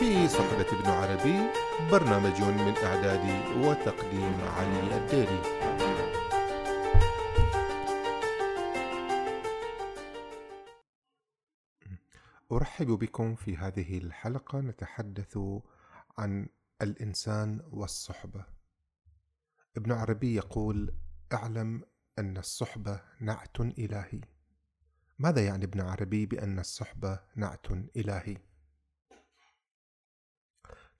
في صحبة ابن عربي برنامج من إعداد وتقديم علي الديري. أرحب بكم في هذه الحلقة نتحدث عن الإنسان والصحبة. ابن عربي يقول اعلم أن الصحبة نعت إلهي. ماذا يعني ابن عربي بأن الصحبة نعت إلهي؟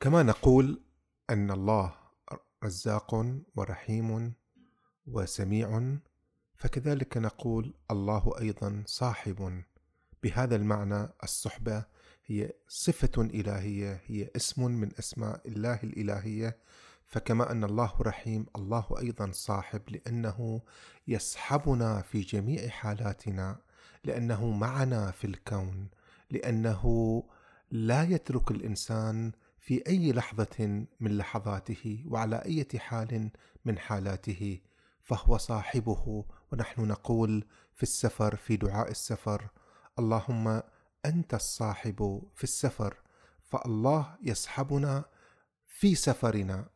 كما نقول أن الله رزاق ورحيم وسميع فكذلك نقول الله أيضا صاحب. بهذا المعنى الصحبة هي صفة إلهية هي اسم من أسماء الله الإلهية. فكما أن الله رحيم الله أيضا صاحب لأنه يصحبنا في جميع حالاتنا لأنه معنا في الكون لأنه لا يترك الإنسان في أي لحظة من لحظاته وعلى أي حال من حالاته فهو صاحبه. ونحن نقول في السفر في دعاء السفر اللهم أنت الصاحب في السفر فالله يصحبنا في سفرنا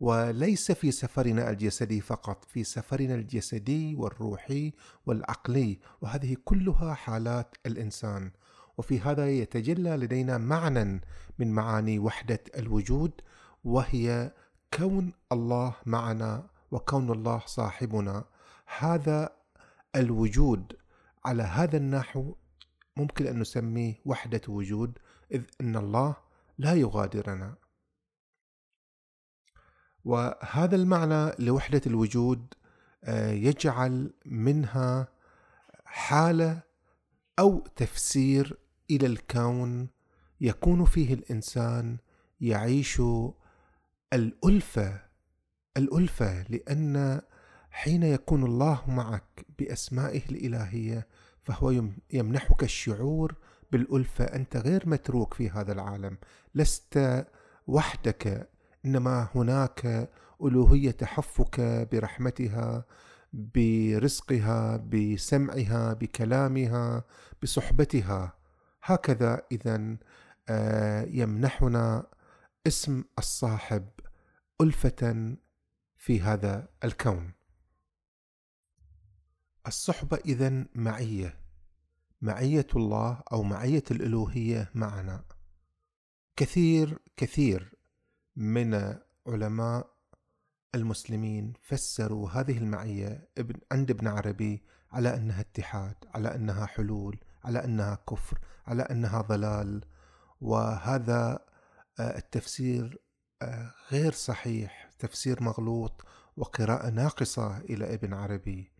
وليس في سفرنا الجسدي فقط في سفرنا الجسدي والروحي والعقلي وهذه كلها حالات الإنسان. وفي هذا يتجلى لدينا معنى من معاني وحدة الوجود وهي كون الله معنا وكون الله صاحبنا. هذا الوجود على هذا النحو ممكن أن نسميه وحدة وجود إذ أن الله لا يغادرنا. وهذا المعنى لوحدة الوجود آه، يجعل منها حالة أو تفسير إلى الكون يكون فيه الإنسان يعيش الألفة الألفة لأن حين يكون الله معك بأسمائه الإلهية فهو يمنحك الشعور بالألفة. أنت غير متروك في هذا العالم لست وحدك إنما هناك ألوهية تحفك برحمتها برزقها بسمعها بكلامها بصحبتها. هكذا اذا آه، يمنحنا اسم الصاحب ألفة في هذا الكون. الصحبة اذا معية معية الله أو معية الالوهيه معنا. كثير كثير من علماء المسلمين فسروا هذه المعية عند ابن عربي على أنها اتحاد على أنها حلول على أنها كفر على أنها ضلال وهذا آه، التفسير آه، غير صحيح تفسير مغلوط وقراءة ناقصة إلى ابن عربي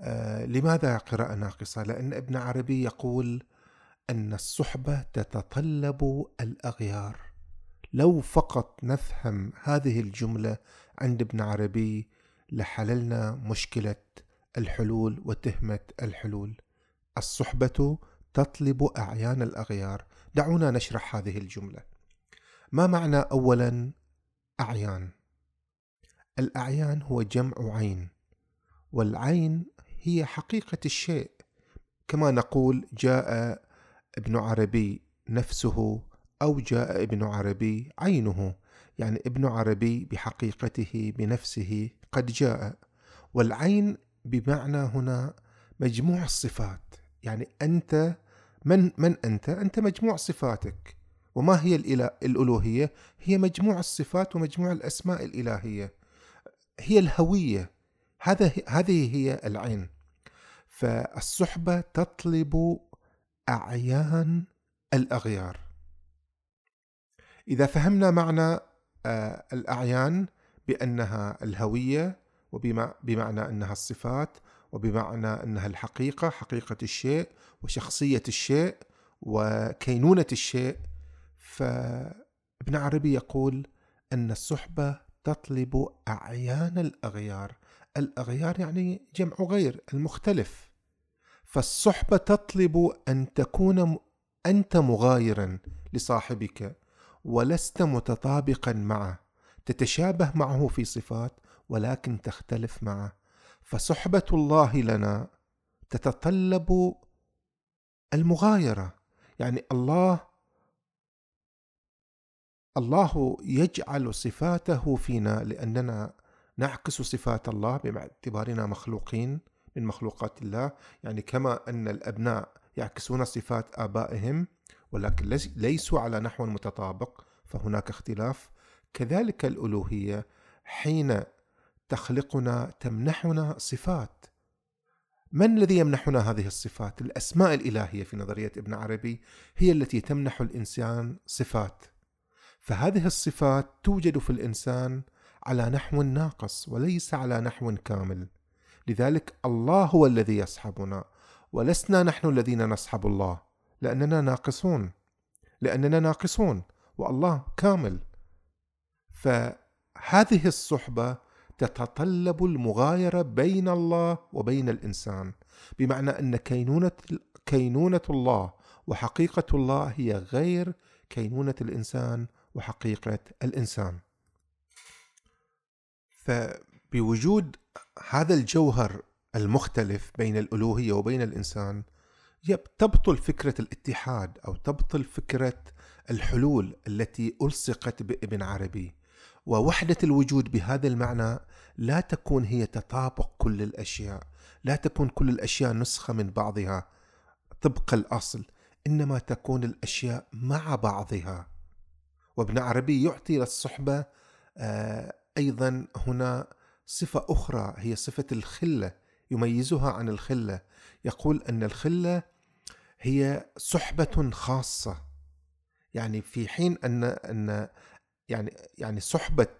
آه، لماذا قراءة ناقصة؟ لأن ابن عربي يقول أن الصحبة تتطلب الأغيار لو فقط نفهم هذه الجملة عند ابن عربي لحللنا مشكلة الحلول وتهمة الحلول. الصحبة تطلب أعيان الأغيار. دعونا نشرح هذه الجملة. ما معنى أولا أعيان؟ الأعيان هو جمع عين، والعين هي حقيقة الشيء. كما نقول جاء ابن عربي نفسه أو جاء ابن عربي عينه يعني ابن عربي بحقيقته بنفسه قد جاء والعين بمعنى هنا مجموع الصفات يعني أنت من من أنت؟ أنت مجموع صفاتك. وما هي الألوهية؟ هي مجموع الصفات ومجموع الأسماء الإلهية. هي الهوية. هذا هذه هي العين. فالصحبة تطلب أعيان الأغيار. إذا فهمنا معنى آه، الأعيان بأنها الهوية وبمعنى أنها الصفات وبمعنى أنها الحقيقة حقيقة الشيء وشخصية الشيء وكينونة الشيء. فابن عربي يقول أن الصحبة تطلب أعيان الأغيار. الأغيار يعني جمع غير المختلف. فالصحبة تطلب أن تكون أنت مغايرا لصاحبك ولست متطابقا معه. تتشابه معه في صفات ولكن تختلف معه. فصحبة الله لنا تتطلب المغايرة. يعني الله الله يجعل صفاته فينا لأننا نعكس صفات الله باعتبارنا مخلوقين من مخلوقات الله. يعني كما أن الأبناء يعكسون صفات آبائهم ولكن ليسوا على نحو متطابق فهناك اختلاف. كذلك الألوهية حين تخلقنا تمنحنا صفات. من الذي يمنحنا هذه الصفات؟ الأسماء الإلهية في نظرية ابن عربي هي التي تمنح الإنسان صفات. فهذه الصفات توجد في الإنسان على نحو ناقص وليس على نحو كامل. لذلك الله هو الذي يصحبنا ولسنا نحن الذين نصحب الله لأننا ناقصون. لأننا ناقصون والله كامل. فهذه الصحبة تتطلب المغايرة بين الله وبين الإنسان بمعنى أن كينونة كينونة الله وحقيقة الله هي غير كينونة الإنسان وحقيقة الإنسان. فبوجود هذا الجوهر المختلف بين الألوهية وبين الإنسان تبطل فكرة الاتحاد أو تبطل فكرة الحلول التي ألصقت بابن عربي. ووحدة الوجود بهذا المعنى لا تكون هي تطابق كل الأشياء لا تكون كل الأشياء نسخة من بعضها طبق الأصل إنما تكون الأشياء مع بعضها. وابن عربي يعطي للصحبة آه، أيضا هنا صفة أخرى هي صفة الخلة يميزها عن الخلة. يقول أن الخلة هي صحبة خاصة. يعني في حين أن أن يعني يعني صحبة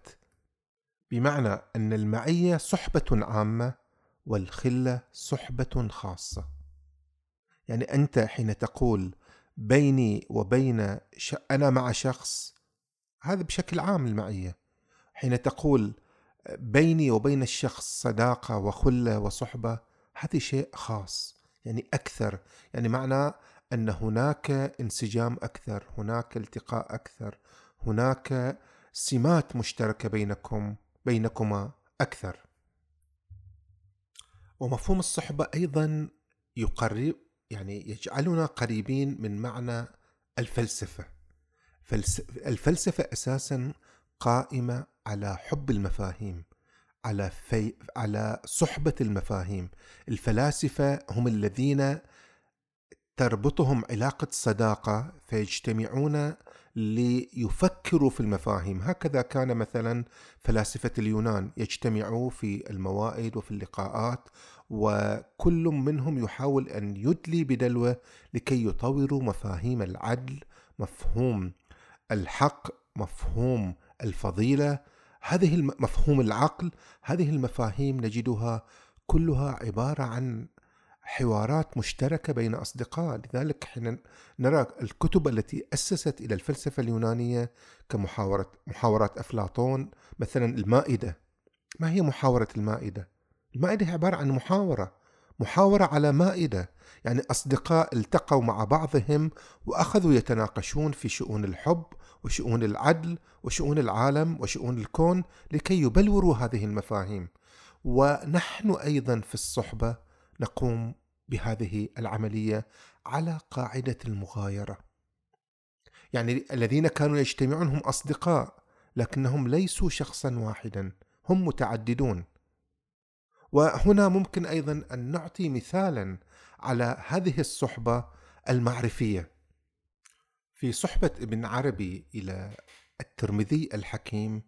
بمعنى أن المعية صحبة عامة والخلة صحبة خاصة. يعني أنت حين تقول بيني وبين ش... أنا مع شخص هذا بشكل عام المعية. حين تقول بيني وبين الشخص صداقة وخلة وصحبة هذا شيء خاص يعني أكثر. يعني معنى أن هناك انسجام أكثر هناك التقاء أكثر. هناك سمات مشتركة بينكم بينكما أكثر. ومفهوم الصحبة أيضا يقرب يعني يجعلنا قريبين من معنى الفلسفة. الفلسفة أساسا قائمة على حب المفاهيم على في على صحبة المفاهيم. الفلاسفة هم الذين تربطهم علاقة صداقة فيجتمعون ليفكروا في المفاهيم. هكذا كان مثلا فلاسفة اليونان يجتمعوا في الموائد وفي اللقاءات وكل منهم يحاول أن يدلي بدلوة لكي يطوروا مفاهيم العدل مفهوم الحق مفهوم الفضيلة. هذه مفهوم العقل هذه المفاهيم نجدها كلها عبارة عن حوارات مشتركة بين أصدقاء. لذلك حين نرى الكتب التي أسست إلى الفلسفة اليونانية كمحاورة محاورات أفلاطون مثلا المائدة. ما هي محاورة المائدة؟ المائدة هي عبارة عن محاورة محاورة على مائدة. يعني أصدقاء التقوا مع بعضهم وأخذوا يتناقشون في شؤون الحب وشؤون العدل وشؤون العالم وشؤون الكون لكي يبلوروا هذه المفاهيم. ونحن أيضا في الصحبة نقوم بهذه العملية على قاعدة المغايرة. يعني الذين كانوا يجتمعون هم أصدقاء لكنهم ليسوا شخصا واحدا هم متعددون. وهنا ممكن أيضا أن نعطي مثالا على هذه الصحبة المعرفية. في صحبة ابن عربي إلى الترمذي الحكيم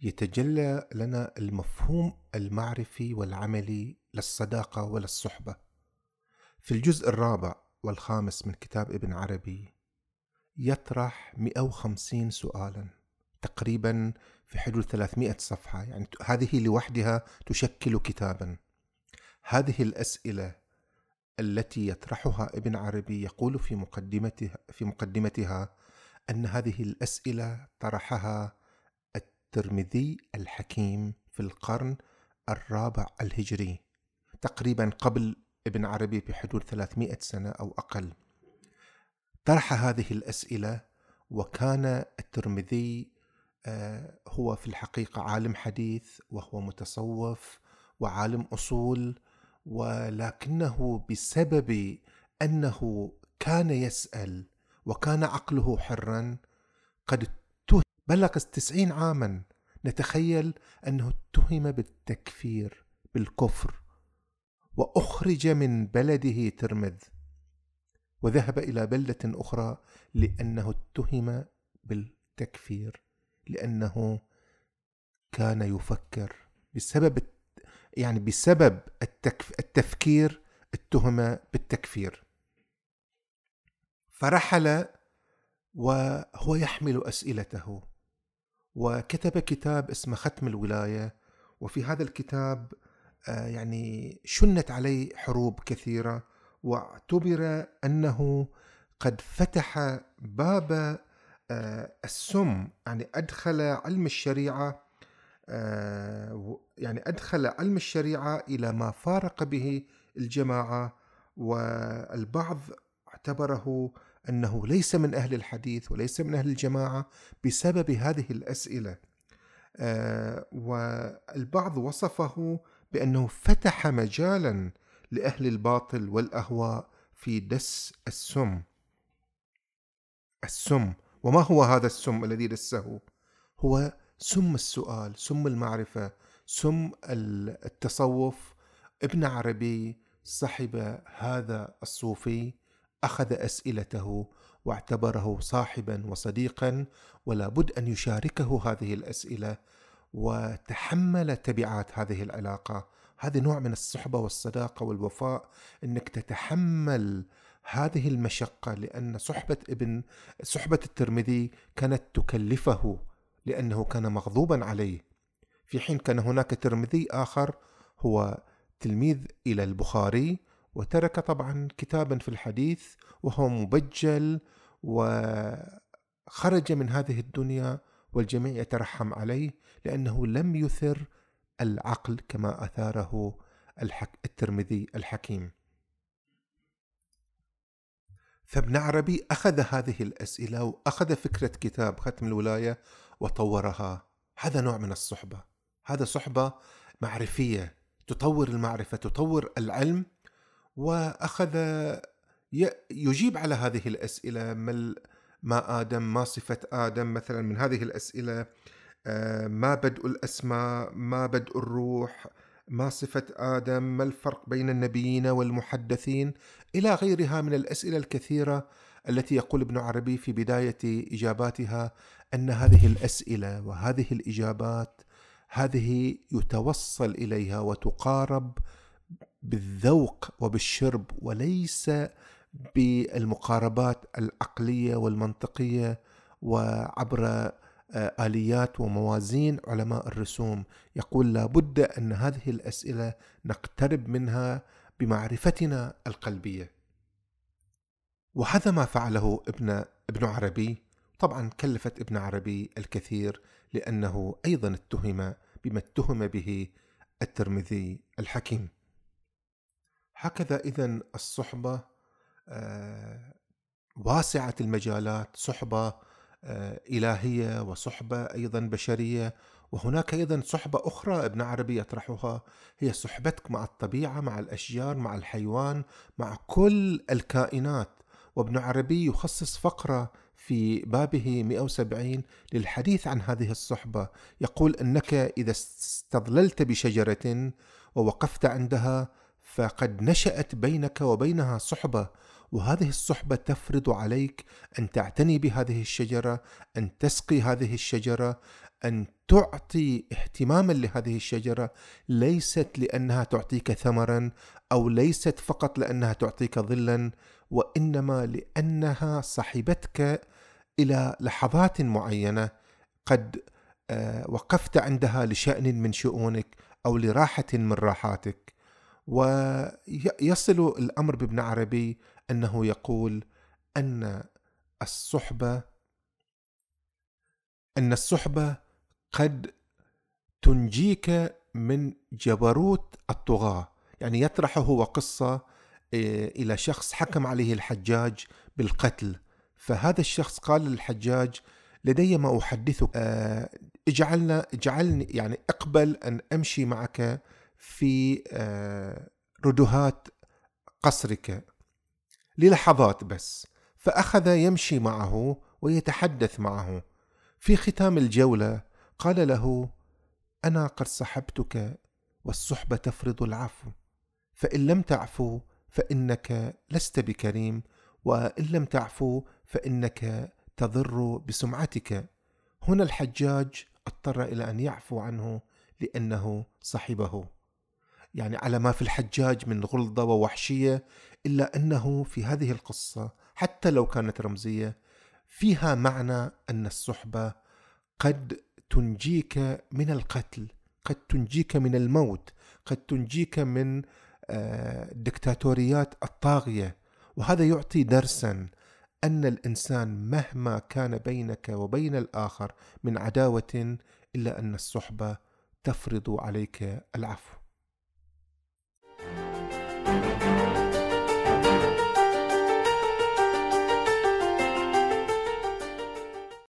يتجلى لنا المفهوم المعرفي والعملي للصداقة وللصحبة في الجزء الرابع والخامس من كتاب ابن عربي يطرح 150 سؤالا تقريبا في حدود 300 صفحة يعني هذه لوحدها تشكل كتابا. هذه الأسئلة التي يطرحها ابن عربي يقول في مقدمتها في مقدمتها أن هذه الأسئلة طرحها الترمذي الحكيم في القرن الرابع الهجري. تقريبا قبل ابن عربي بحدود 300 سنة أو أقل. طرح هذه الأسئلة وكان الترمذي آه، هو في الحقيقة عالم حديث وهو متصوف وعالم أصول ولكنه بسبب أنه كان يسأل وكان عقله حرا قد بلغ التسعين عاما. نتخيل أنه اتهم بالتكفير بالكفر. وأخرج من بلده ترمذ وذهب إلى بلدة أخرى لأنه اتهم بالتكفير لأنه كان يفكر بسبب يعني بسبب التفكير اتهم بالتكفير. فرحل وهو يحمل أسئلته وكتب كتاب اسمه ختم الولاية وفي هذا الكتاب يعني شنت عليه حروب كثيرة واعتبر أنه قد فتح باب آه، السم يعني أدخل علم الشريعة آه، يعني أدخل علم الشريعة إلى ما فارق به الجماعة والبعض اعتبره أنه ليس من أهل الحديث وليس من أهل الجماعة بسبب هذه الأسئلة. آه، والبعض وصفه بأنه فتح مجالا لأهل الباطل والأهواء في دس السم. السم. وما هو هذا السم الذي دسه؟ هو سم السؤال سم المعرفة سم التصوف ابن عربي صحب هذا الصوفي أخذ أسئلته واعتبره صاحبا وصديقا ولا بد أن يشاركه هذه الأسئلة وتحمل تبعات هذه العلاقة. هذا نوع من الصحبة والصداقة والوفاء إنك تتحمل هذه المشقة لأن صحبة ابن صحبة الترمذي كانت تكلفه لأنه كان مغضوبا عليه. في حين كان هناك ترمذي آخر هو تلميذ إلى البخاري وترك طبعا كتابا في الحديث وهو مبجل وخرج من هذه الدنيا والجميع يترحم عليه لأنه لم يثر العقل كما أثاره الحك الترمذي الحكيم. فابن عربي أخذ هذه الأسئلة وأخذ فكرة كتاب ختم الولاية وطورها. هذا نوع من الصحبة. هذا صحبة معرفية. تطور المعرفة تطور العلم وأخذ يجيب على هذه الأسئلة ما آدم ما صفة آدم مثلا من هذه الأسئلة آه، ما بدء الأسماء ما بدء الروح ما صفة آدم ما الفرق بين النبيين والمحدثين؟ إلى غيرها من الأسئلة الكثيرة التي يقول ابن عربي في بداية إجاباتها أن هذه الأسئلة وهذه الإجابات هذه يتوصل إليها وتقارب بالذوق وبالشرب وليس بالمقاربات العقلية والمنطقية وعبر آه، آليات وموازين علماء الرسوم. يقول لابد أن هذه الأسئلة نقترب منها بمعرفتنا القلبية. وهذا ما فعله ابن ابن عربي. طبعا كلفت ابن عربي الكثير لأنه أيضا اتهم بما اتهم به الترمذي الحكيم. هكذا إذا الصحبة واسعة المجالات صحبة آه، إلهية وصحبة أيضا بشرية وهناك أيضا صحبة أخرى ابن عربي يطرحها هي صحبتك مع الطبيعة مع الأشجار مع الحيوان مع كل الكائنات. وابن عربي يخصص فقرة في بابه 170 للحديث عن هذه الصحبة. يقول أنك إذا استظللت بشجرة ووقفت عندها فقد نشأت بينك وبينها صحبة. وهذه الصحبة تفرض عليك أن تعتني بهذه الشجرة أن تسقي هذه الشجرة أن تعطي اهتماما لهذه الشجرة. ليست لأنها تعطيك ثمرا أو ليست فقط لأنها تعطيك ظلا وإنما لأنها صاحبتك إلى لحظات معينة. قد آه، وقفت عندها لشأن من شؤونك أو لراحة من راحاتك. ويصل الأمر بابن عربي أنه يقول أن الصحبة أن الصحبة قد تنجيك من جبروت الطغاة. يعني يطرح هو قصه آه، إلى شخص حكم عليه الحجاج بالقتل. فهذا الشخص قال للحجاج لدي ما أحدثك آه، اجعلنا اجعلني يعني اقبل أن أمشي معك في آه، ردهات قصرك. للحظات بس. فأخذ يمشي معه ويتحدث معه. في ختام الجولة قال له أنا قد صحبتك والصحبة تفرض العفو. فإن لم تعفو فإنك لست بكريم وإن لم تعفو فإنك تضر بسمعتك. هنا الحجاج اضطر إلى أن يعفو عنه لأنه صحبه. يعني على ما في الحجاج من غلظة ووحشية إلا أنه في هذه القصة حتى لو كانت رمزية فيها معنى أن الصحبة قد تنجيك من القتل قد تنجيك من الموت قد تنجيك من الدكتاتوريات آه، الطاغية. وهذا يعطي درسا أن الإنسان مهما كان بينك وبين الآخر من عداوة إلا أن الصحبة تفرض عليك العفو.